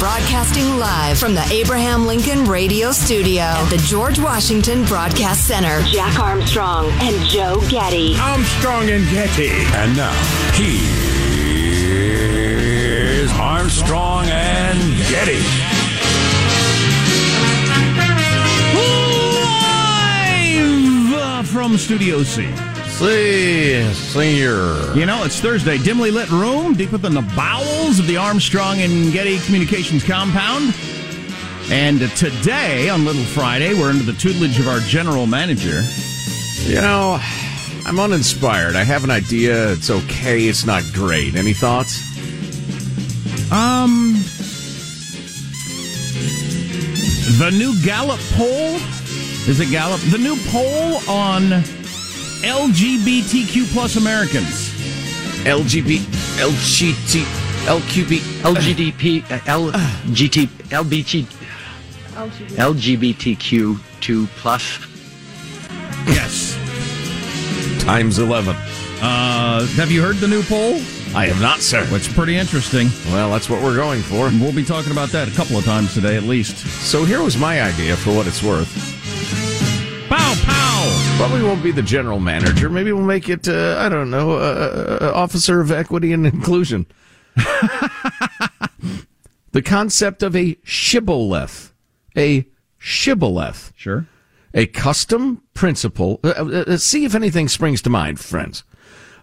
Broadcasting live from the Abraham Lincoln Radio Studio at the George Washington Broadcast Center. Jack Armstrong and Joe Getty. Armstrong and Getty. And now, Here's Armstrong and Getty. From Studio C. See, senior. You know, it's Thursday. Dimly lit room deep within the bowels of the Armstrong and Getty Communications compound. And today, on Little Friday, we're under the tutelage of our general manager. You know, I'm uninspired. I have an idea. It's okay. It's not great. Any thoughts? Um, the new Gallup poll is it Gallup? The new poll on LGBTQ plus Americans. LGB, LGT, LQB, LGDP, uh, LGT, LBT, LGBTQ2 plus. Yes. times 11. Uh, have you heard the new poll? I have not, sir. It's pretty interesting. Well, that's what we're going for. We'll be talking about that a couple of times today, at least. So here was my idea for what it's worth. Probably won't be the general manager. Maybe we'll make it, uh, I don't know, uh, uh, officer of equity and inclusion. the concept of a shibboleth. A shibboleth. Sure. A custom principle. Uh, uh, uh, see if anything springs to mind, friends.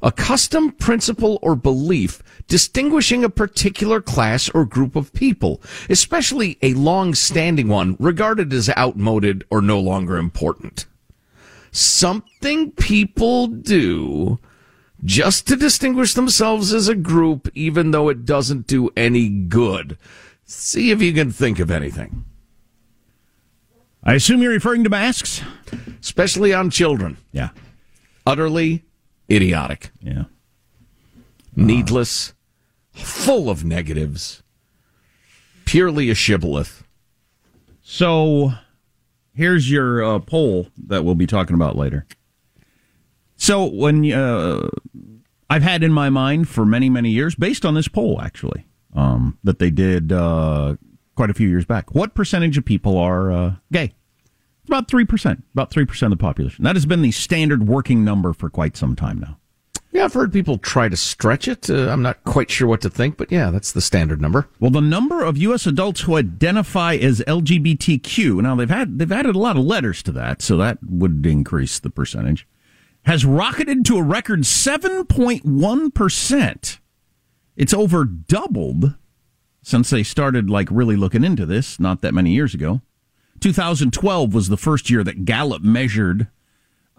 A custom principle or belief distinguishing a particular class or group of people, especially a long-standing one regarded as outmoded or no longer important. Something people do just to distinguish themselves as a group, even though it doesn't do any good. See if you can think of anything. I assume you're referring to masks? Especially on children. Yeah. Utterly idiotic. Yeah. Needless. Full of negatives. Purely a shibboleth. So here's your uh, poll that we'll be talking about later. So when uh, I've had in my mind for many many years, based on this poll actually, um, that they did uh, quite a few years back, what percentage of people are uh, gay? About three percent, about three percent of the population. That has been the standard working number for quite some time now. Yeah, I've heard people try to stretch it. Uh, I'm not quite sure what to think, but yeah, that's the standard number. Well, the number of U.S. adults who identify as LGBTQ now they've had they've added a lot of letters to that, so that would increase the percentage. Has rocketed to a record seven point one percent. It's over doubled since they started like really looking into this not that many years ago. 2012 was the first year that Gallup measured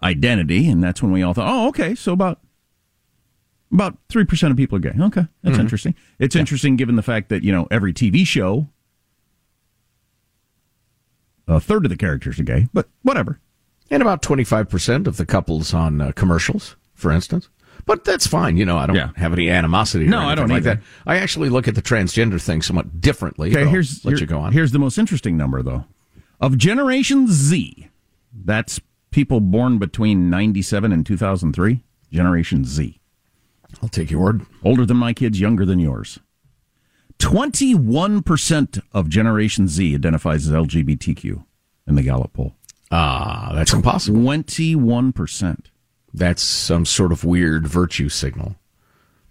identity, and that's when we all thought, oh, okay, so about about three percent of people are gay. Okay, that's Mhm. interesting. It's interesting given the fact that you know every TV show A third of the characters are gay, but whatever. And about 25% of the couples on uh, commercials, for instance. But that's fine. You know, I don't Yeah. have any animosity. No, I don't like either. that. I actually look at the transgender thing somewhat differently. Okay, here's let here- you go on. Here's the most interesting number, though, of Generation Z. That's people born between '97 and 2003. Generation Z, I'll take your word. older than my kids, younger than yours. Twenty-one percent of Generation Z identifies as LGBTQ in the Gallup poll. Ah, that's impossible. Twenty-one percent. That's some sort of weird virtue signal.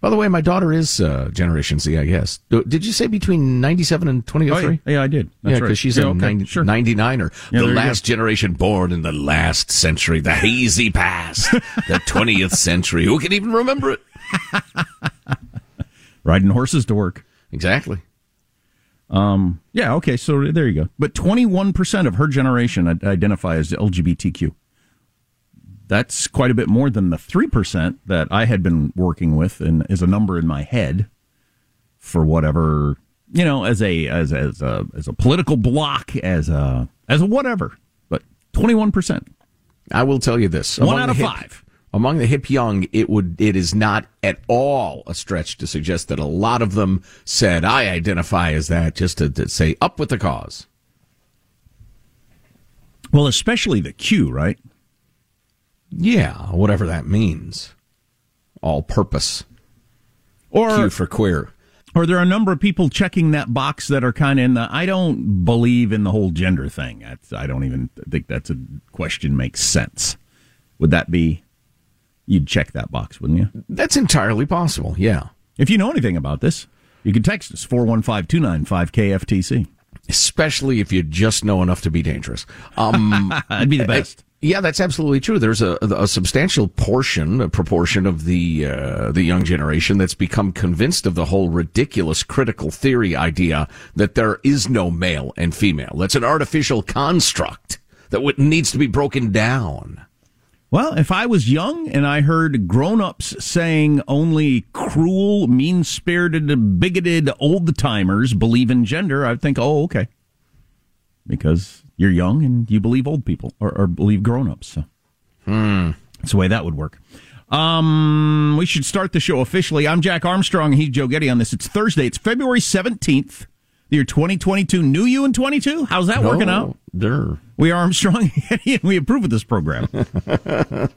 By the way, my daughter is uh, Generation Z, I guess. Did you say between 97 and 2003? yeah, I did. That's yeah, right. because she's Yeah, a okay, 90, sure. 99er. Yeah, the last generation born in the last century, the hazy past, the 20th century. Who can even remember it? Riding horses to work. Exactly. Um, yeah, okay, so there you go. But 21% of her generation identify as LGBTQ. That's quite a bit more than the 3% that I had been working with and is a number in my head for whatever, you know, as a as as a as a political block, as a as a whatever. But 21%. I will tell you this. One out of hip- five. Among the hip young, it would it is not at all a stretch to suggest that a lot of them said, I identify as that, just to, to say up with the cause. Well, especially the Q, right? Yeah, whatever that means. All purpose. Or Q for queer. Or there are a number of people checking that box that are kind of in the I don't believe in the whole gender thing. That's, I don't even think that's a question makes sense. Would that be you'd check that box, wouldn't you? That's entirely possible, yeah. If you know anything about this, you can text us 415-295-KFTC. Especially if you just know enough to be dangerous. Um, That'd be the best. Yeah, that's absolutely true. There's a, a substantial portion, a proportion of the uh, the young generation that's become convinced of the whole ridiculous critical theory idea that there is no male and female. That's an artificial construct that needs to be broken down. Well, if I was young and I heard grown-ups saying only cruel, mean-spirited, bigoted old-timers believe in gender, I'd think, "Oh, okay." Because you're young and you believe old people or, or believe grown-ups. So that's the way that would work. Um, we should start the show officially. I'm Jack Armstrong. He's Joe Getty on this. It's Thursday. It's February 17th, the year 2022. New you in 22? How's that working out? There. We are Armstrong and we approve of this program.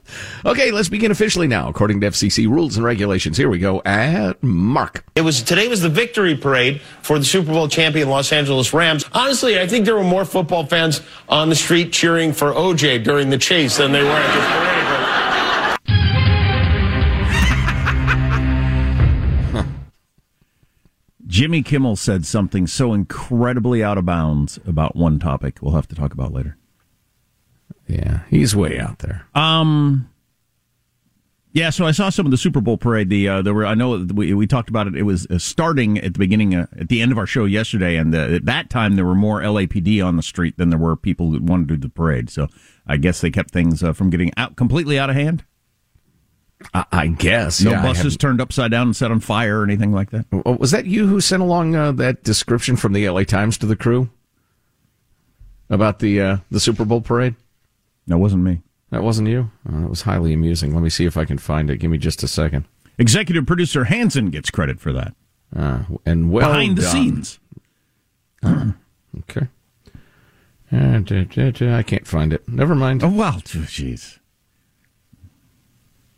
Okay, let's begin officially now, according to FCC rules and regulations. Here we go at Mark. It was today was the victory parade for the Super Bowl champion Los Angeles Rams. Honestly, I think there were more football fans on the street cheering for OJ during the chase than they were at this parade. Jimmy Kimmel said something so incredibly out of bounds about one topic we'll have to talk about later. Yeah, he's way out there. Um, yeah, so I saw some of the Super Bowl parade. The uh, there were I know we we talked about it. It was uh, starting at the beginning uh, at the end of our show yesterday, and uh, at that time there were more LAPD on the street than there were people that wanted to do the parade. So I guess they kept things uh, from getting out completely out of hand. I, I guess. No yeah, buses turned upside down and set on fire or anything like that. Was that you who sent along uh, that description from the LA Times to the crew about the uh, the Super Bowl parade? That wasn't me. That wasn't you. Oh, that was highly amusing. Let me see if I can find it. Give me just a second. Executive producer Hanson gets credit for that. Uh, and well behind the done. scenes. Okay. Uh, da, da, I can't find it. Never mind. Oh well, jeez.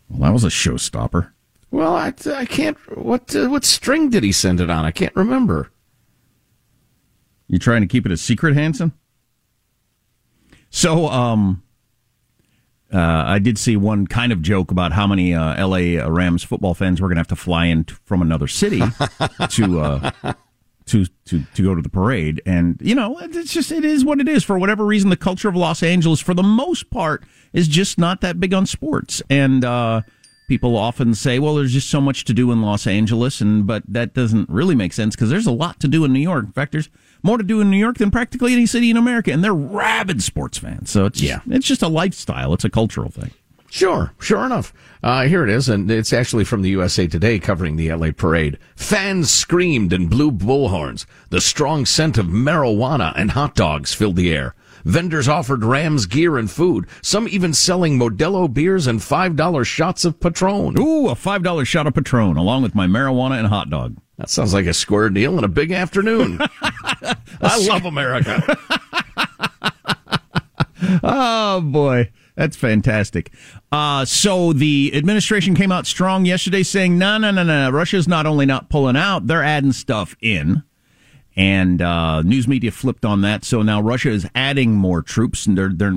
Well, that was a showstopper. Well, I, I can't. What uh, what string did he send it on? I can't remember. You trying to keep it a secret, Hanson? So, um, uh, I did see one kind of joke about how many uh, L.A. Rams football fans were going to have to fly in t- from another city to uh, to to to go to the parade, and you know, it's just it is what it is. For whatever reason, the culture of Los Angeles, for the most part, is just not that big on sports, and uh, people often say, "Well, there's just so much to do in Los Angeles," and but that doesn't really make sense because there's a lot to do in New York. In fact, there's more to do in New York than practically any city in America, and they're rabid sports fans. So it's yeah, it's just a lifestyle. It's a cultural thing. Sure, sure enough. Uh, here it is, and it's actually from the USA Today covering the LA parade. Fans screamed and blew bullhorns. The strong scent of marijuana and hot dogs filled the air. Vendors offered Rams gear and food. Some even selling Modelo beers and $5 shots of Patron. Ooh, a $5 shot of Patron along with my marijuana and hot dog. That sounds like a square deal and a big afternoon. I love America. oh boy, that's fantastic. Uh, so the administration came out strong yesterday, saying, "No, no, no, no. Russia's not only not pulling out; they're adding stuff in." And uh, news media flipped on that. So now Russia is adding more troops, and they're, they're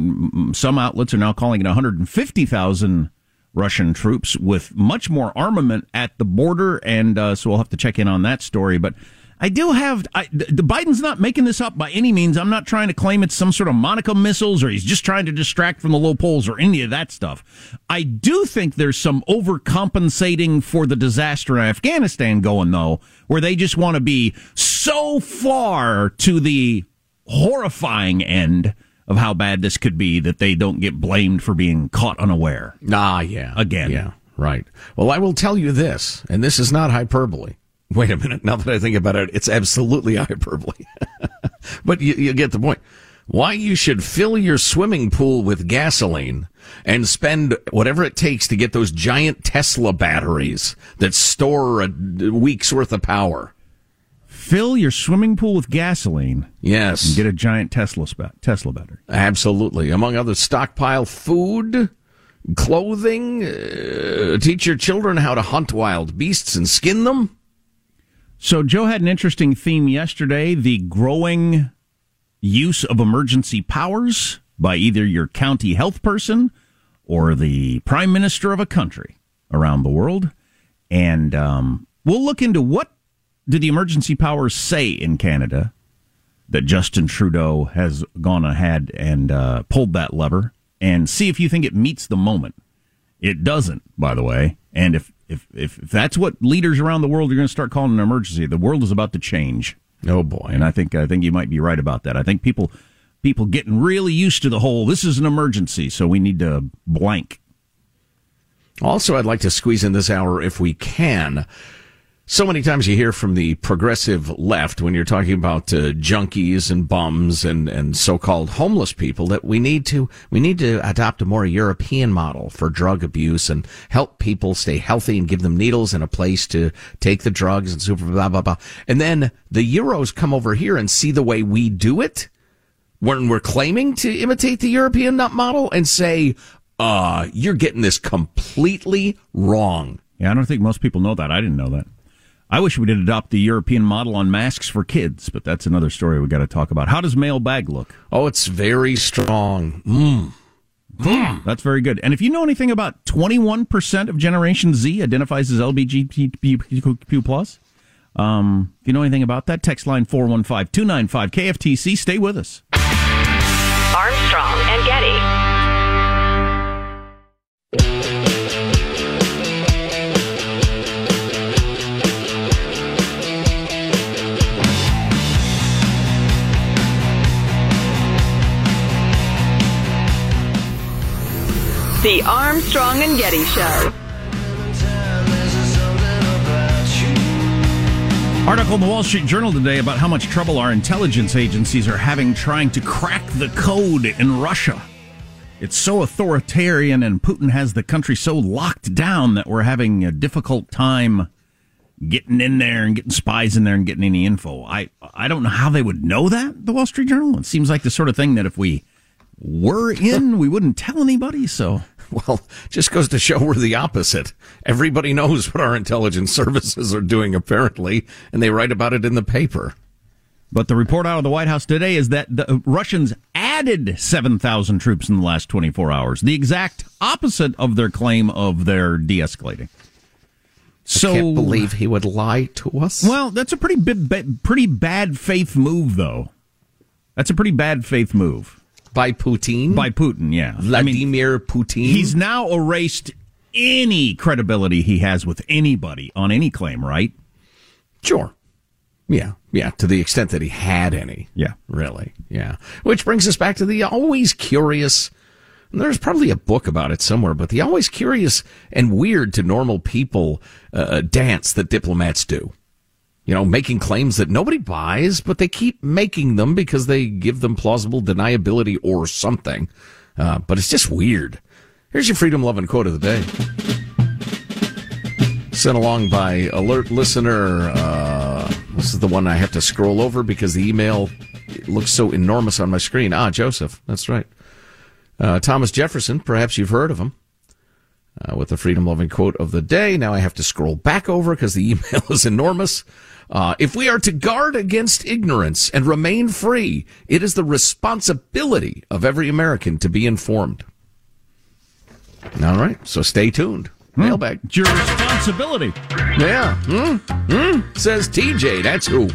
some outlets are now calling it 150,000 Russian troops with much more armament at the border. And uh, so we'll have to check in on that story. But I do have I, the Biden's not making this up by any means. I'm not trying to claim it's some sort of Monica missiles or he's just trying to distract from the low polls or any of that stuff. I do think there's some overcompensating for the disaster in Afghanistan going though, where they just want to be so far to the horrifying end of how bad this could be that they don't get blamed for being caught unaware. Ah, yeah. Again. Yeah, right. Well, I will tell you this, and this is not hyperbole. Wait a minute. Now that I think about it, it's absolutely hyperbole. but you, you get the point. Why you should fill your swimming pool with gasoline and spend whatever it takes to get those giant Tesla batteries that store a week's worth of power. Fill your swimming pool with gasoline. Yes. And get a giant Tesla Tesla battery. Absolutely. Among others, stockpile food, clothing, uh, teach your children how to hunt wild beasts and skin them. So Joe had an interesting theme yesterday, the growing use of emergency powers by either your county health person or the prime minister of a country around the world. And um, we'll look into what do the emergency powers say in Canada that Justin Trudeau has gone ahead and uh, pulled that lever and see if you think it meets the moment. It doesn't, by the way. And if, if, if, if that's what leaders around the world are going to start calling an emergency, the world is about to change. Oh boy. And I think, I think you might be right about that. I think people, people getting really used to the whole, this is an emergency, so we need to blank. Also, I'd like to squeeze in this hour if we can. So many times you hear from the progressive left when you're talking about uh, junkies and bums and, and so-called homeless people that we need to we need to adopt a more European model for drug abuse and help people stay healthy and give them needles and a place to take the drugs and super blah blah blah. And then the Euros come over here and see the way we do it when we're claiming to imitate the European nut model and say, uh, you're getting this completely wrong. Yeah, I don't think most people know that. I didn't know that. I wish we did adopt the European model on masks for kids, but that's another story we got to talk about. How does mailbag look? Oh, it's very strong. Mm. Mm. That's very good. And if you know anything about 21% of Generation Z identifies as LGBTQ plus, um, if you know anything about that, text line 415-295 KFTC. Stay with us. Armstrong and Getty. The Armstrong and Getty Show. Article in the Wall Street Journal today about how much trouble our intelligence agencies are having trying to crack the code in Russia. It's so authoritarian and Putin has the country so locked down that we're having a difficult time getting in there and getting spies in there and getting any info. I I don't know how they would know that, the Wall Street Journal. It seems like the sort of thing that if we were in, we wouldn't tell anybody. So, well, just goes to show we're the opposite. Everybody knows what our intelligence services are doing, apparently, and they write about it in the paper. But the report out of the White House today is that the Russians added 7,000 troops in the last 24 hours, the exact opposite of their claim of their de escalating. So, I can't believe he would lie to us. Well, that's a pretty big, pretty bad faith move, though. That's a pretty bad faith move by Putin. By Putin, yeah. Vladimir I mean, Putin. He's now erased any credibility he has with anybody on any claim, right? Sure. Yeah, yeah, to the extent that he had any. Yeah. Really, yeah. Which brings us back to the always curious. There's probably a book about it somewhere, but the always curious and weird to normal people uh, dance that diplomats do. You know, making claims that nobody buys, but they keep making them because they give them plausible deniability or something. Uh, but it's just weird. Here's your freedom loving quote of the day. Sent along by alert listener. Uh, this is the one I have to scroll over because the email looks so enormous on my screen. Ah, Joseph. That's right. Uh, Thomas Jefferson. Perhaps you've heard of him. Uh, with the freedom loving quote of the day. Now I have to scroll back over because the email is enormous. Uh, if we are to guard against ignorance and remain free, it is the responsibility of every American to be informed. All right, so stay tuned. Mailbag. It's your responsibility. Yeah. Hmm. Hmm. Says TJ. That's who.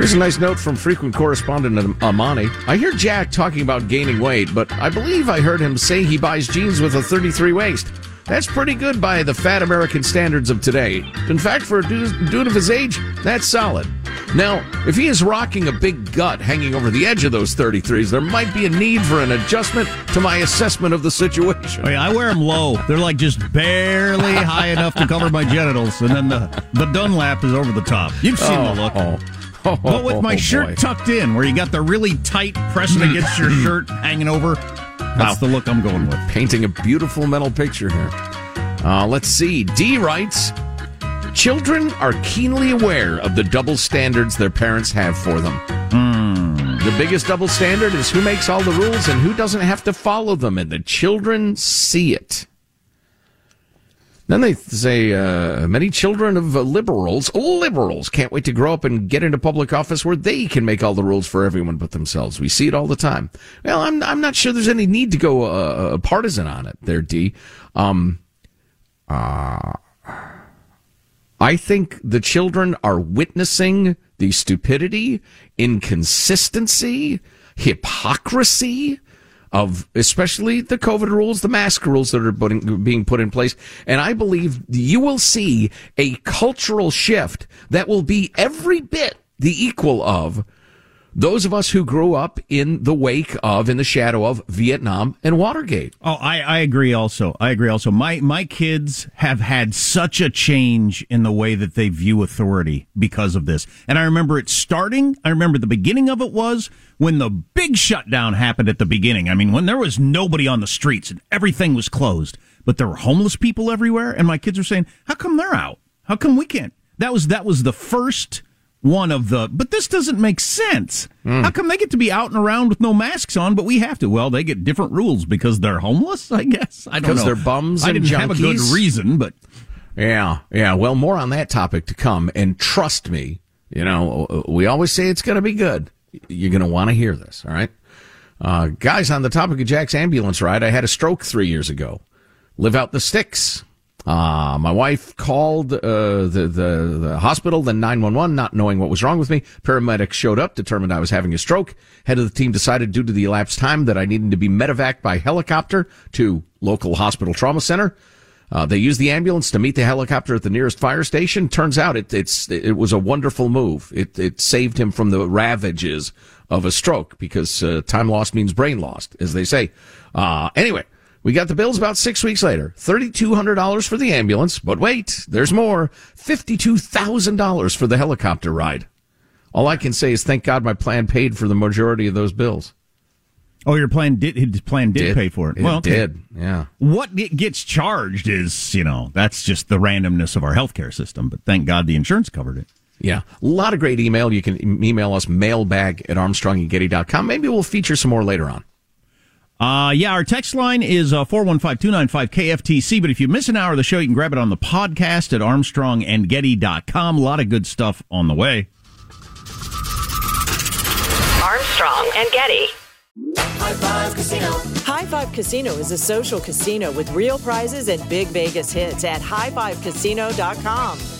Here's a nice note from frequent correspondent Amani. I hear Jack talking about gaining weight, but I believe I heard him say he buys jeans with a 33 waist. That's pretty good by the fat American standards of today. In fact, for a dude, dude of his age, that's solid. Now, if he is rocking a big gut hanging over the edge of those 33s, there might be a need for an adjustment to my assessment of the situation. Oh, yeah, I wear them low. They're like just barely high enough to cover my genitals, and then the, the Dunlap is over the top. You've seen Oh, the look. oh. But with my Oh, shirt tucked in, where you got the really tight pressing against your shirt hanging over, that's the look I'm going with. Painting a beautiful mental picture here. Uh, let's see. D writes Children are keenly aware of the double standards their parents have for them. The biggest double standard is who makes all the rules and who doesn't have to follow them, and the children see it. Then they say uh, many children of uh, liberals, liberals, can't wait to grow up and get into public office where they can make all the rules for everyone but themselves. We see it all the time. Well, I'm I'm not sure there's any need to go uh, partisan on it, there, D. Um, uh, I think the children are witnessing the stupidity, inconsistency, hypocrisy of especially the COVID rules, the mask rules that are putting, being put in place. And I believe you will see a cultural shift that will be every bit the equal of those of us who grew up in the wake of, in the shadow of Vietnam and Watergate. Oh, I, I agree also. I agree also. My my kids have had such a change in the way that they view authority because of this. And I remember it starting, I remember the beginning of it was when the big shutdown happened at the beginning. I mean, when there was nobody on the streets and everything was closed, but there were homeless people everywhere and my kids were saying, "How come they're out? How come we can't?" That was that was the first one of the but this doesn't make sense. How come they get to be out and around with no masks on, but we have to? Well, they get different rules because they're homeless, I guess. I don't know. Because know. they're bums I didn't have a good reason, but Yeah, yeah. Well, more on that topic to come. And trust me, you know, we always say it's going to be good. You're going to want to hear this, all right? Uh, guys, on the topic of Jack's ambulance ride, I had a stroke three years ago. Live out the sticks. Uh, my wife called uh, the, the the hospital, then 911, not knowing what was wrong with me. Paramedics showed up, determined I was having a stroke. Head of the team decided, due to the elapsed time, that I needed to be medevaced by helicopter to local hospital trauma center. Uh, they used the ambulance to meet the helicopter at the nearest fire station. Turns out it, it's it was a wonderful move. It it saved him from the ravages of a stroke because uh, time lost means brain lost, as they say. Uh, anyway, we got the bills about six weeks later. Thirty-two hundred dollars for the ambulance, but wait, there's more. Fifty-two thousand dollars for the helicopter ride. All I can say is thank God my plan paid for the majority of those bills. oh, your plan did his plan did, pay for it. It well, okay. did. Yeah. What it gets charged is, you know, that's just the randomness of our healthcare system. But thank God the insurance covered it. Yeah. A lot of great email. You can email us mailbag at armstrongandgetty.com. Maybe we'll feature some more later on. Uh, yeah, our text line is uh, 415-295-KFTC, but if you miss an hour of the show, you can grab it on the podcast at armstrongandgetty.com. A lot of good stuff on the way. Armstrong and Getty. High Five Casino. High Five Casino is a social casino with real prizes and big Vegas hits at highfivecasino.com.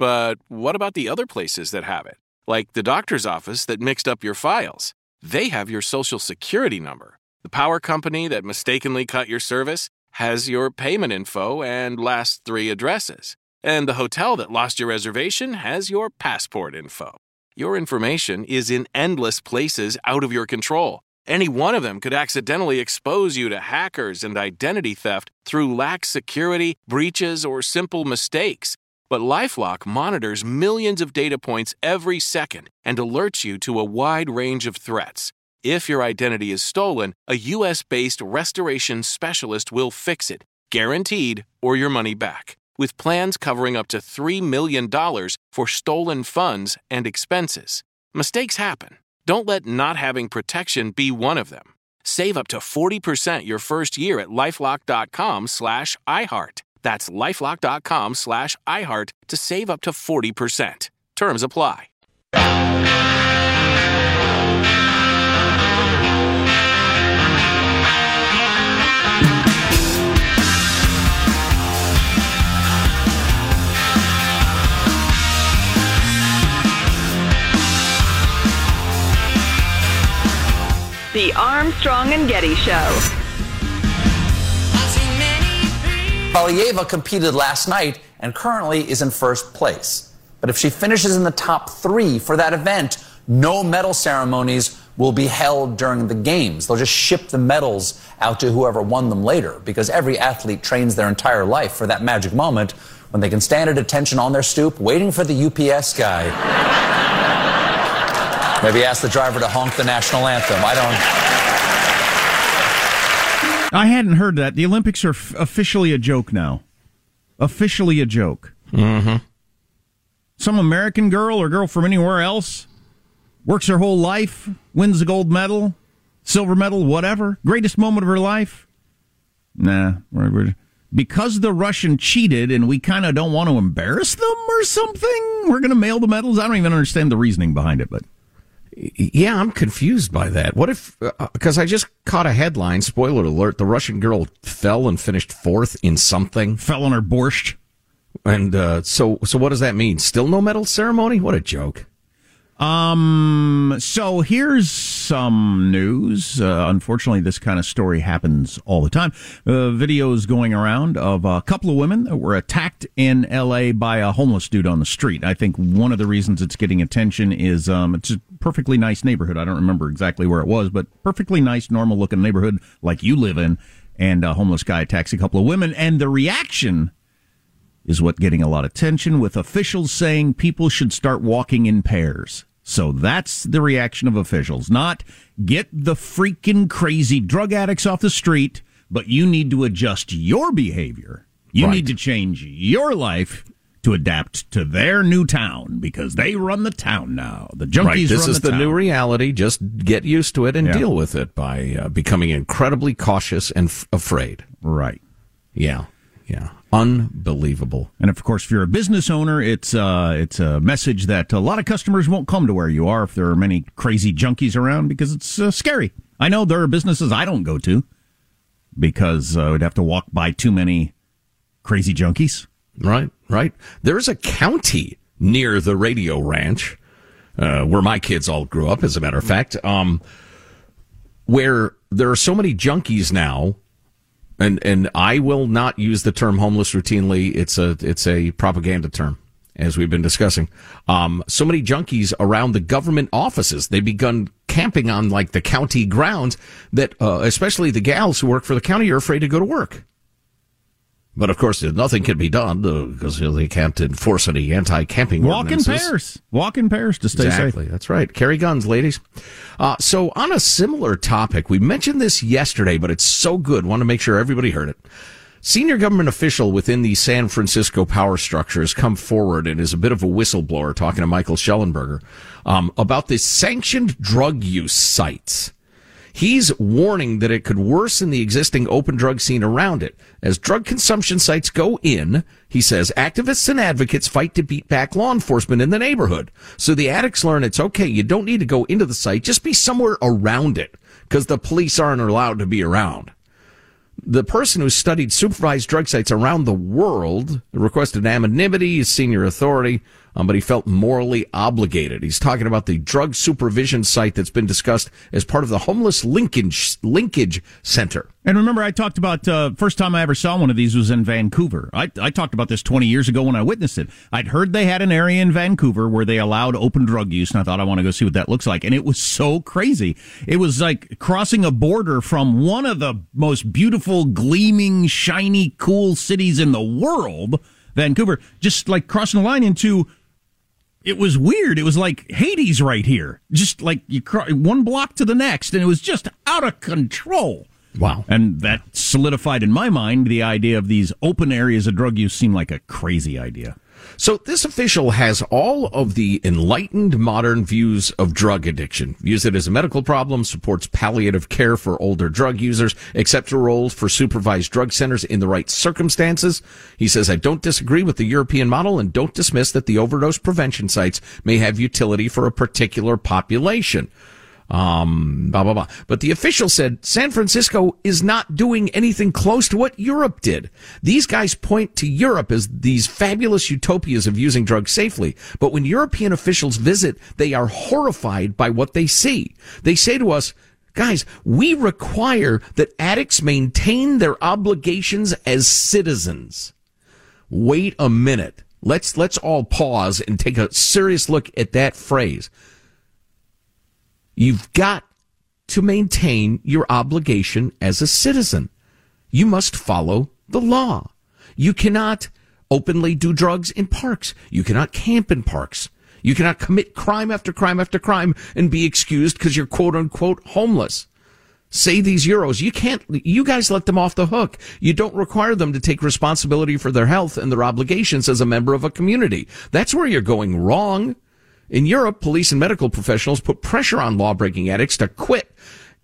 but what about the other places that have it? Like the doctor's office that mixed up your files. They have your social security number. The power company that mistakenly cut your service has your payment info and last three addresses. And the hotel that lost your reservation has your passport info. Your information is in endless places out of your control. Any one of them could accidentally expose you to hackers and identity theft through lax security, breaches, or simple mistakes. But Lifelock monitors millions of data points every second and alerts you to a wide range of threats. If your identity is stolen, a US based restoration specialist will fix it, guaranteed, or your money back. With plans covering up to $3 million for stolen funds and expenses. Mistakes happen. Don't let not having protection be one of them. Save up to 40% your first year at lifelock.com slash iHeart. That's lifelock.com slash iHeart to save up to 40%. Terms apply. The Armstrong and Getty Show. Valieva competed last night and currently is in first place. But if she finishes in the top three for that event, no medal ceremonies will be held during the games. They'll just ship the medals out to whoever won them later because every athlete trains their entire life for that magic moment when they can stand at attention on their stoop waiting for the UPS guy. Maybe ask the driver to honk the national anthem. I don't. I hadn't heard that. The Olympics are f- officially a joke now. Officially a joke. Mm-hmm. Some American girl or girl from anywhere else works her whole life, wins a gold medal, silver medal, whatever. Greatest moment of her life. Nah, we're, we're, because the Russian cheated and we kind of don't want to embarrass them or something, we're going to mail the medals. I don't even understand the reasoning behind it, but yeah, I'm confused by that. What if, because uh, I just caught a headline, spoiler alert, the Russian girl fell and finished fourth in something. Fell on her borscht. And uh, so, so what does that mean? Still no medal ceremony? What a joke. Um, so here's some news. Uh, unfortunately, this kind of story happens all the time. Uh, videos going around of a couple of women that were attacked in L.A. by a homeless dude on the street. I think one of the reasons it's getting attention is um, it's a perfectly nice neighborhood. I don't remember exactly where it was, but perfectly nice, normal looking neighborhood like you live in. And a homeless guy attacks a couple of women, and the reaction is what getting a lot of attention with officials saying people should start walking in pairs. So that's the reaction of officials. Not get the freaking crazy drug addicts off the street, but you need to adjust your behavior. You right. need to change your life to adapt to their new town because they run the town now. The junkies right. This is the, the new reality. Just get used to it and yeah. deal with it by uh, becoming incredibly cautious and f- afraid. Right. Yeah. Yeah. Unbelievable. And of course, if you're a business owner, it's uh, it's a message that a lot of customers won't come to where you are if there are many crazy junkies around because it's uh, scary. I know there are businesses I don't go to because uh, I'd have to walk by too many crazy junkies. Right, right. There's a county near the radio ranch uh, where my kids all grew up, as a matter of fact, um, where there are so many junkies now And and I will not use the term homeless routinely. It's a it's a propaganda term, as we've been discussing. Um, so many junkies around the government offices. They've begun camping on like the county grounds that, uh, especially the gals who work for the county, are afraid to go to work. But of course, nothing can be done because they can't enforce any anti-camping Walk in pairs. Walk in pairs to stay exactly. safe. That's right. Carry guns, ladies. Uh, so on a similar topic, we mentioned this yesterday, but it's so good. Want to make sure everybody heard it. Senior government official within the San Francisco power structure has come forward and is a bit of a whistleblower talking to Michael Shellenberger um, about the sanctioned drug use sites. He's warning that it could worsen the existing open drug scene around it. As drug consumption sites go in, he says, activists and advocates fight to beat back law enforcement in the neighborhood. So the addicts learn it's okay. You don't need to go into the site. Just be somewhere around it because the police aren't allowed to be around. The person who studied supervised drug sites around the world requested anonymity as senior authority, um, but he felt morally obligated. He's talking about the drug supervision site that's been discussed as part of the homeless linkage linkage center. And remember, I talked about uh, first time I ever saw one of these was in Vancouver. I, I talked about this 20 years ago when I witnessed it. I'd heard they had an area in Vancouver where they allowed open drug use, and I thought I want to go see what that looks like. And it was so crazy. It was like crossing a border from one of the most beautiful, gleaming, shiny, cool cities in the world, Vancouver, just like crossing the line into it was weird. It was like Hades right here, just like you cro- one block to the next, and it was just out of control. Wow. And that solidified in my mind the idea of these open areas of drug use seemed like a crazy idea. So this official has all of the enlightened modern views of drug addiction. Views it as a medical problem, supports palliative care for older drug users, accepts a role for supervised drug centers in the right circumstances. He says, I don't disagree with the European model and don't dismiss that the overdose prevention sites may have utility for a particular population. Um, blah, blah, blah. But the official said San Francisco is not doing anything close to what Europe did. These guys point to Europe as these fabulous utopias of using drugs safely. But when European officials visit, they are horrified by what they see. They say to us, guys, we require that addicts maintain their obligations as citizens. Wait a minute. Let's, let's all pause and take a serious look at that phrase. You've got to maintain your obligation as a citizen. You must follow the law. You cannot openly do drugs in parks. You cannot camp in parks. You cannot commit crime after crime after crime and be excused because you're quote unquote homeless. Say these Euros. You can't, you guys let them off the hook. You don't require them to take responsibility for their health and their obligations as a member of a community. That's where you're going wrong. In Europe, police and medical professionals put pressure on law-breaking addicts to quit.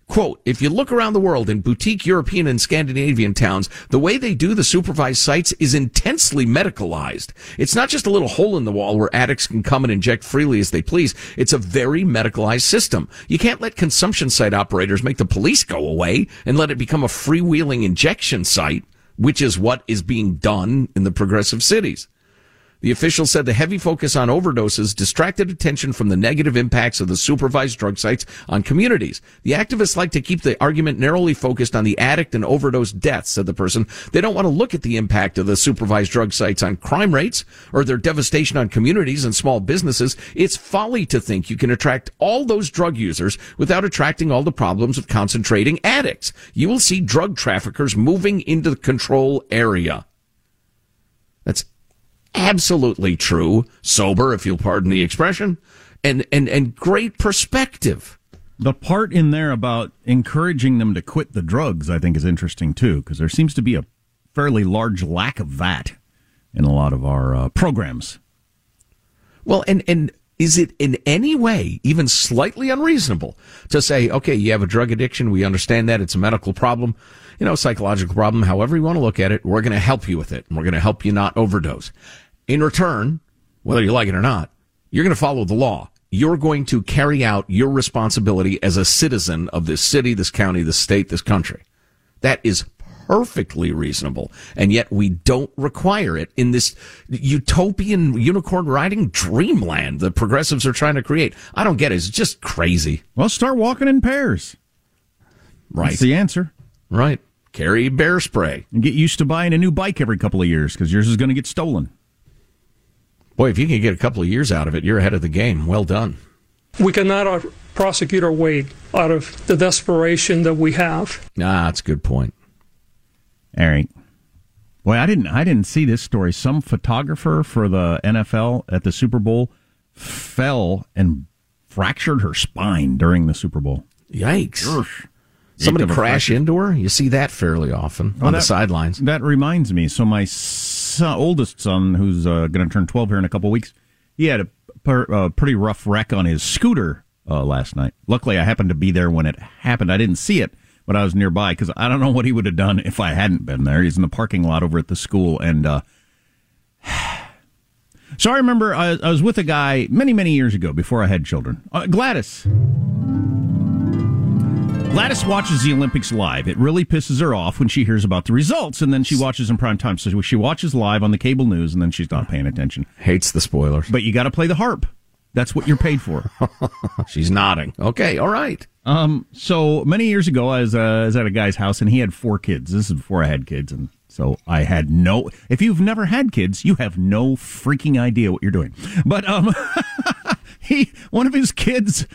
Quote, if you look around the world in boutique European and Scandinavian towns, the way they do the supervised sites is intensely medicalized. It's not just a little hole in the wall where addicts can come and inject freely as they please. It's a very medicalized system. You can't let consumption site operators make the police go away and let it become a freewheeling injection site, which is what is being done in the progressive cities. The official said the heavy focus on overdoses distracted attention from the negative impacts of the supervised drug sites on communities. The activists like to keep the argument narrowly focused on the addict and overdose deaths, said the person. They don't want to look at the impact of the supervised drug sites on crime rates or their devastation on communities and small businesses. It's folly to think you can attract all those drug users without attracting all the problems of concentrating addicts. You will see drug traffickers moving into the control area. Absolutely true, sober, if you'll pardon the expression, and, and, and great perspective. The part in there about encouraging them to quit the drugs, I think, is interesting too, because there seems to be a fairly large lack of that in a lot of our uh, programs. Well, and, and is it in any way even slightly unreasonable to say, okay, you have a drug addiction. We understand that it's a medical problem, you know, psychological problem, however you want to look at it. We're going to help you with it and we're going to help you not overdose. In return, whether you like it or not, you're going to follow the law. You're going to carry out your responsibility as a citizen of this city, this county, this state, this country. That is perfectly reasonable. And yet we don't require it in this utopian unicorn riding dreamland the progressives are trying to create. I don't get it. It's just crazy. Well, start walking in pairs. Right. That's the answer. Right. Carry bear spray. And get used to buying a new bike every couple of years because yours is going to get stolen. Boy, if you can get a couple of years out of it, you're ahead of the game. Well done. We cannot uh, prosecute our way out of the desperation that we have. Ah, that's a good point. All right. Boy, I didn't I didn't see this story. Some photographer for the NFL at the Super Bowl fell and fractured her spine during the Super Bowl. Yikes. Urgh. Somebody Yikes crash into her? You see that fairly often Well, on the sidelines. That reminds me. So my son, oldest son, who's uh, going to turn twelve here in a couple weeks, he had a per, uh, pretty rough wreck on his scooter uh, last night. Luckily, I happened to be there when it happened. I didn't see it, but I was nearby because I don't know what he would have done if I hadn't been there. He's in the parking lot over at the school, and uh, so I remember I, I was with a guy many, many years ago before I had children. Uh, Gladys. Gladys watches the Olympics live. It really pisses her off when she hears about the results, and then she watches in prime time. So she watches live on the cable news, and then she's not paying attention. Hates the spoilers. But you got to play the harp. That's what you're paid for. She's nodding. Okay, all right. Um, so many years ago, I was, uh, I was at a guy's house, and he had four kids. This is before I had kids, and so I had no. If you've never had kids, you have no freaking idea what you're doing. But um, he one of his kids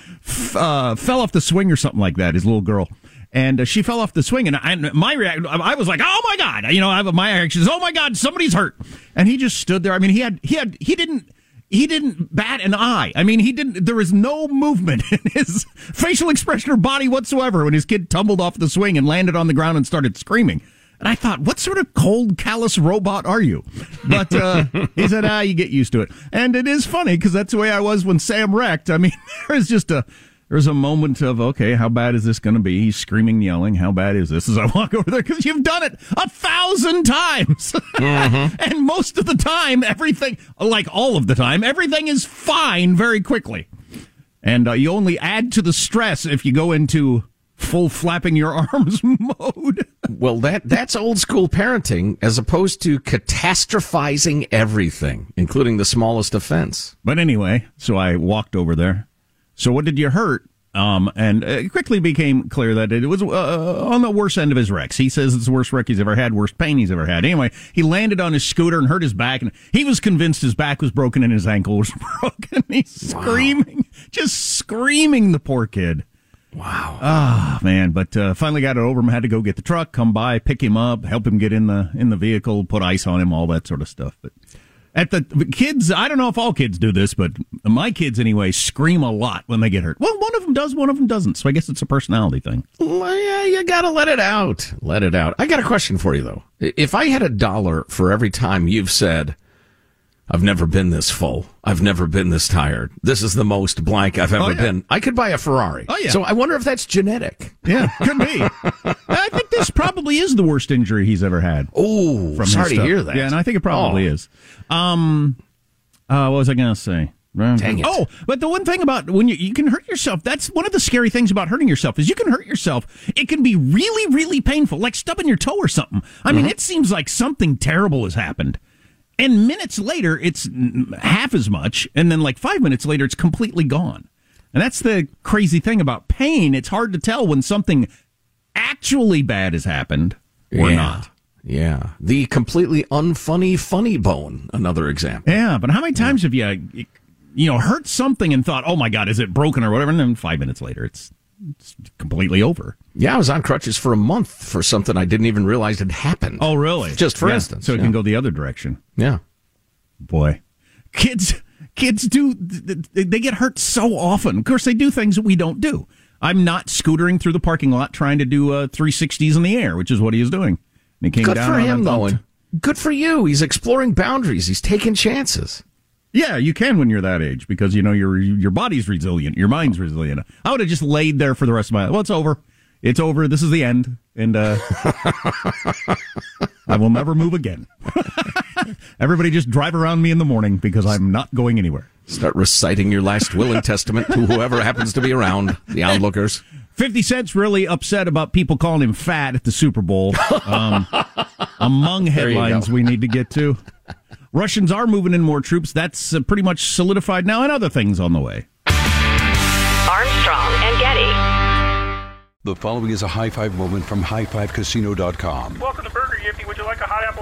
uh, fell off the swing or something like that. His little girl. And uh, she fell off the swing, and, I, and my reaction, I was like, "Oh my god!" You know, I, my reaction is, "Oh my god, somebody's hurt!" And he just stood there. I mean, he had, he had, he didn't, he didn't bat an eye. I mean, he didn't. There was no movement in his facial expression or body whatsoever when his kid tumbled off the swing and landed on the ground and started screaming. And I thought, what sort of cold, callous robot are you? But uh, he said, ah, you get used to it. And it is funny because that's the way I was when Sam wrecked. I mean, there's just a there's a moment of okay, how bad is this going to be? He's screaming, yelling. How bad is this? As I walk over there because you've done it a thousand times, and most of the time, everything, like all of the time, everything is fine very quickly. And uh, you only add to the stress if you go into full flapping your arms mode. Well, that that's old school parenting as opposed to catastrophizing everything, including the smallest offense. But anyway, so I walked over there. So what did you hurt? Um, and it quickly became clear that it was uh, on the worst end of his wrecks. He says it's the worst wreck he's ever had, worst pain he's ever had. Anyway, he landed on his scooter and hurt his back, and he was convinced his back was broken and his ankle was broken. He's screaming, just screaming, the poor kid. Wow. Ah, man. But uh, finally got it over him. Had to go get the truck, come by, pick him up, help him get in the in the vehicle, put ice on him, all that sort of stuff. But at the kids, I don't know if all kids do this, but my kids anyway scream a lot when they get hurt. Well, one of them does, one of them doesn't. So I guess it's a personality thing. Well, yeah, you gotta let it out. Let it out. I got a question for you though. If I had a dollar for every time you've said, I've never been this full. I've never been this tired. This is the most blank I've ever Oh, yeah. been. I could buy a Ferrari. Oh, yeah. So I wonder if that's genetic. Yeah, could be. I think this probably is the worst injury he's ever had. Oh, sorry to stuff. hear that. Yeah, and I think it probably Oh. is. Um, uh, what was I going to say? Dang it. Oh, but the one thing about when you, you can hurt yourself, that's one of the scary things about hurting yourself is you can hurt yourself. It can be really, really painful, like stubbing your toe or something. I mean, it seems like something terrible has happened. And minutes later, it's half as much. And then, like five minutes later, it's completely gone. And that's the crazy thing about pain. It's hard to tell when something actually bad has happened or Yeah. not. Yeah. The completely unfunny funny bone, another example. Yeah, but how many times have you, you know, hurt something and thought, oh my God, is it broken or whatever? And then five minutes later, it's, it's completely over. Yeah, I was on crutches for a month for something I didn't even realize had happened. Oh, really? Just for Yeah, instance. So it yeah. can go the other direction. Yeah. Boy. Kids, kids do, they get hurt so often. Of course, they do things that we don't do. I'm not scootering through the parking lot trying to do uh, 360s in the air, which is what he is doing. And he came down. Good down for him, though. Good for you. He's exploring boundaries. He's taking chances. Yeah, you can when you're that age because you know your your body's resilient, your mind's resilient. I would have just laid there for the rest of my. Life. Well, it's over. It's over. This is the end, and uh, I will never move again. Everybody just drive around me in the morning because I'm not going anywhere. Start reciting your last will and testament to whoever happens to be around, the onlookers. 50 Cent's really upset about people calling him fat at the Super Bowl. Um, among headlines we need to get to. Russians are moving in more troops. That's uh, pretty much solidified now, and other things on the way. Armstrong and Getty. The following is a high five moment from highfivecasino.com. Welcome to Burger Yippee. Would you like a hot apple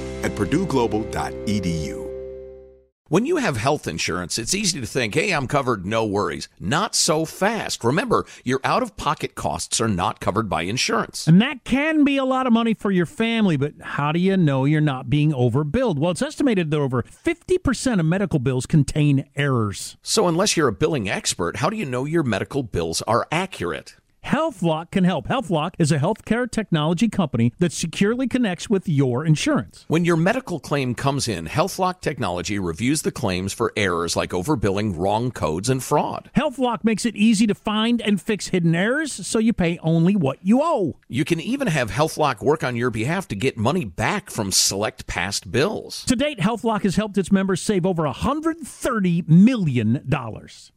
at purdueglobal.edu. When you have health insurance, it's easy to think, hey, I'm covered, no worries. Not so fast. Remember, your out of pocket costs are not covered by insurance. And that can be a lot of money for your family, but how do you know you're not being overbilled? Well, it's estimated that over 50% of medical bills contain errors. So, unless you're a billing expert, how do you know your medical bills are accurate? HealthLock can help. HealthLock is a healthcare technology company that securely connects with your insurance. When your medical claim comes in, HealthLock technology reviews the claims for errors like overbilling, wrong codes, and fraud. HealthLock makes it easy to find and fix hidden errors so you pay only what you owe. You can even have HealthLock work on your behalf to get money back from select past bills. To date, HealthLock has helped its members save over $130 million.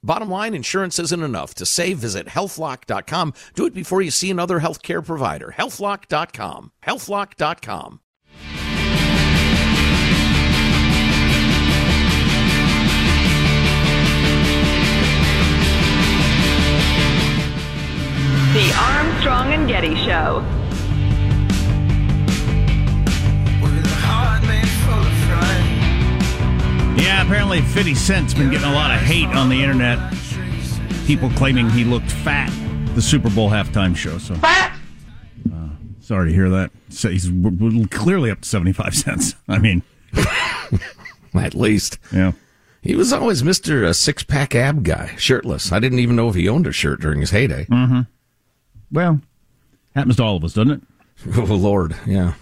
Bottom line, insurance isn't enough. To save, visit healthlock.com do it before you see another healthcare provider. Healthlock.com. Healthlock.com. The Armstrong and Getty Show. Yeah, apparently 50 Cent's been getting a lot of hate on the internet. People claiming he looked fat the Super Bowl halftime show. So, uh, sorry to hear that. So he's clearly up to seventy-five cents. I mean, at least, yeah. He was always Mister Six Pack Ab guy, shirtless. I didn't even know if he owned a shirt during his heyday. Mm-hmm. Well, happens to all of us, doesn't it? Oh Lord, yeah.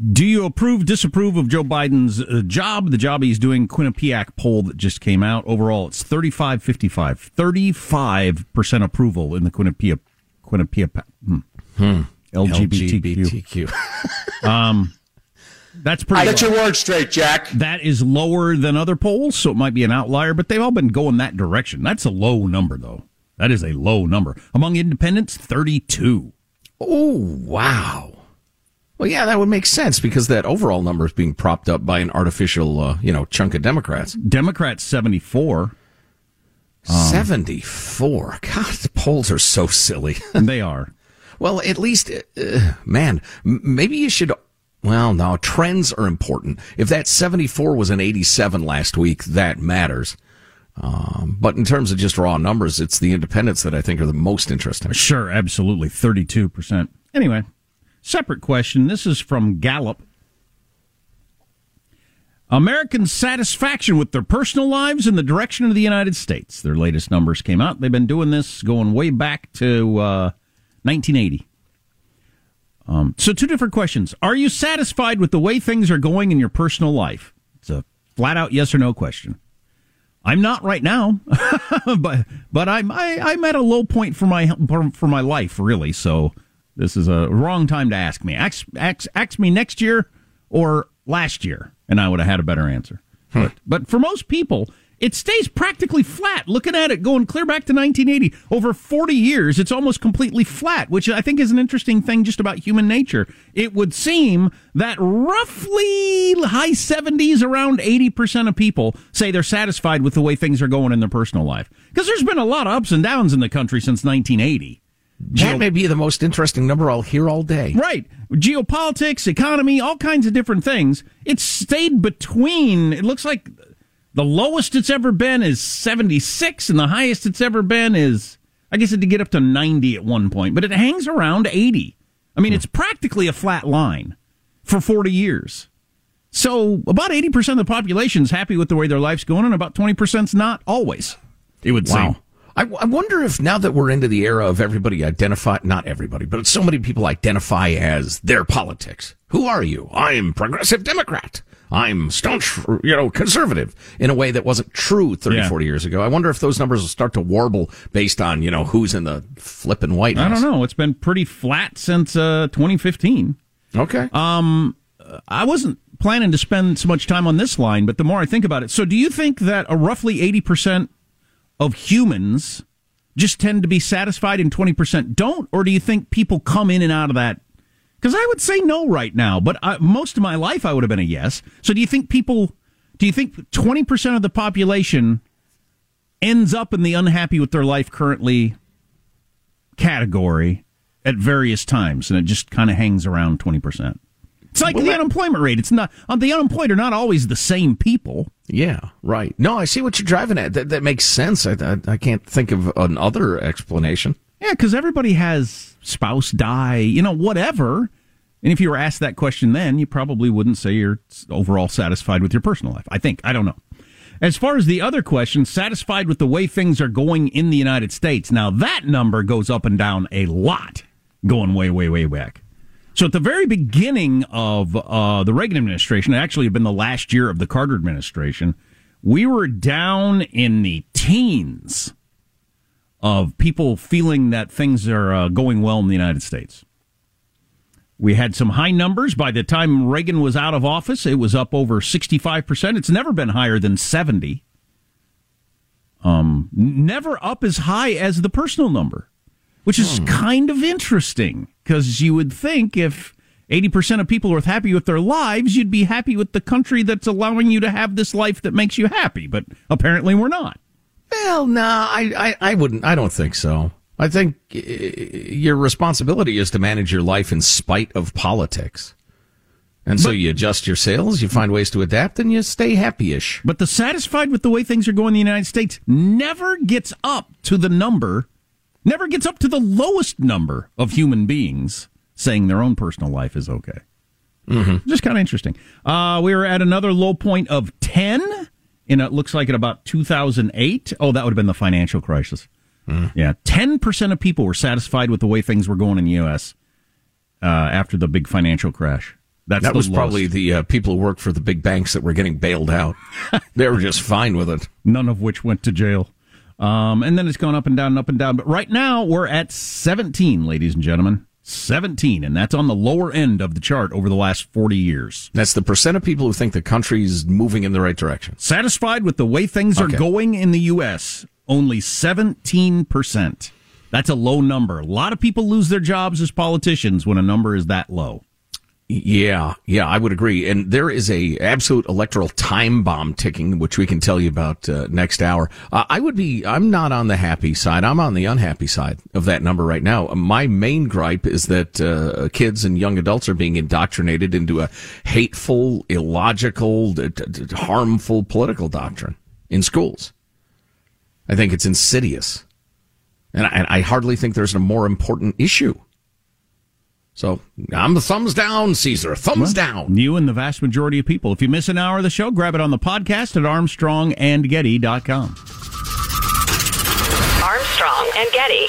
Do you approve, disapprove of Joe Biden's uh, job, the job he's doing? Quinnipiac poll that just came out. Overall, it's 35 55. 35% approval in the Quinnipiac, Quinnipiac hmm. Hmm. LGBTQ. LGBTQ. um, that's pretty. I get your words straight, Jack. That is lower than other polls, so it might be an outlier, but they've all been going that direction. That's a low number, though. That is a low number. Among independents, 32. Oh, wow. Well, yeah, that would make sense because that overall number is being propped up by an artificial, uh, you know, chunk of Democrats. Democrats seventy four. Um, seventy four. God, the polls are so silly. they are. Well, at least, uh, man, maybe you should. Well, no, trends are important. If that seventy four was an eighty seven last week, that matters. Um, but in terms of just raw numbers, it's the independents that I think are the most interesting. Sure, absolutely, thirty two percent. Anyway, Separate question. This is from Gallup. Americans' satisfaction with their personal lives and the direction of the United States. Their latest numbers came out. They've been doing this going way back to uh, 1980. Um, so, two different questions. Are you satisfied with the way things are going in your personal life? It's a flat out yes or no question. I'm not right now, but but I'm I, I'm at a low point for my for my life really. So this is a wrong time to ask me. Ask, ask, ask me next year or last year, and I would have had a better answer. Hmm. But, but for most people, it stays practically flat. Looking at it going clear back to 1980, over 40 years, it's almost completely flat, which I think is an interesting thing just about human nature. It would seem that roughly high 70s, around 80% of people say they're satisfied with the way things are going in their personal life. Because there's been a lot of ups and downs in the country since 1980. That may be the most interesting number I'll hear all day. Right. Geopolitics, economy, all kinds of different things. It's stayed between, it looks like the lowest it's ever been is 76, and the highest it's ever been is, I guess it did get up to 90 at one point, but it hangs around 80. I mean, hmm. it's practically a flat line for 40 years. So about 80% of the population is happy with the way their life's going, and about 20% is not always, it would Wow. seem. I, I wonder if now that we're into the era of everybody identify, not everybody, but so many people identify as their politics. Who are you? I'm progressive Democrat. I'm staunch, you know, conservative in a way that wasn't true 30, Yeah. 40 years ago. I wonder if those numbers will start to warble based on, you know, who's in the flipping White House. I don't know. It's been pretty flat since uh, 2015. Okay. Um, I wasn't planning to spend so much time on this line, but the more I think about it, so do you think that a roughly 80% of humans just tend to be satisfied and 20% don't? Or do you think people come in and out of that? Because I would say no right now, but I, most of my life I would have been a yes. So do you think people, do you think 20% of the population ends up in the unhappy with their life currently category at various times and it just kind of hangs around 20%? It's like the unemployment rate. It's not, uh, the unemployed are not always the same people. Yeah, right. No, I see what you're driving at. That, that makes sense. I, I, I can't think of another explanation. Yeah, because everybody has spouse die, you know, whatever. And if you were asked that question then, you probably wouldn't say you're overall satisfied with your personal life. I think. I don't know. As far as the other question, satisfied with the way things are going in the United States. Now, that number goes up and down a lot, going way, way, way back. So at the very beginning of uh, the Reagan administration, it actually had been the last year of the Carter administration, we were down in the teens of people feeling that things are uh, going well in the United States. We had some high numbers. By the time Reagan was out of office, it was up over 65%. It's never been higher than 70. Um, never up as high as the personal number, which is hmm. kind of interesting because you would think if 80% of people are happy with their lives, you'd be happy with the country that's allowing you to have this life that makes you happy. But apparently we're not. Well, no, I, I, I wouldn't. I don't think so. I think your responsibility is to manage your life in spite of politics. And so you adjust your sails, you find ways to adapt, and you stay happy-ish. But the satisfied with the way things are going in the United States never gets up to the number, never gets up to the lowest number of human beings saying their own personal life is okay. Mm-hmm. Just kind of interesting. Uh, we were at another low point of 10, and it looks like at about 2008. Oh, that would have been the financial crisis. Yeah, 10% of people were satisfied with the way things were going in the U.S. Uh, after the big financial crash. That's that was lowest. probably the uh, people who worked for the big banks that were getting bailed out. they were just fine with it. none of which went to jail. Um, and then it's gone up and down and up and down. But right now we're at 17, ladies and gentlemen. 17, and that's on the lower end of the chart over the last 40 years. That's the percent of people who think the country's moving in the right direction. Satisfied with the way things are going in the U.S., only 17%. That's a low number. A lot of people lose their jobs as politicians when a number is that low. Yeah, yeah, I would agree. And there is a absolute electoral time bomb ticking, which we can tell you about uh, next hour. Uh, I would be, I'm not on the happy side. I'm on the unhappy side of that number right now. My main gripe is that uh, kids and young adults are being indoctrinated into a hateful, illogical, d- d- harmful political doctrine in schools. I think it's insidious. And I, and I hardly think there's a more important issue. So I'm the thumbs down, Caesar. Thumbs down. You and the vast majority of people. If you miss an hour of the show, grab it on the podcast at armstrongandgetty.com. Armstrong and Getty.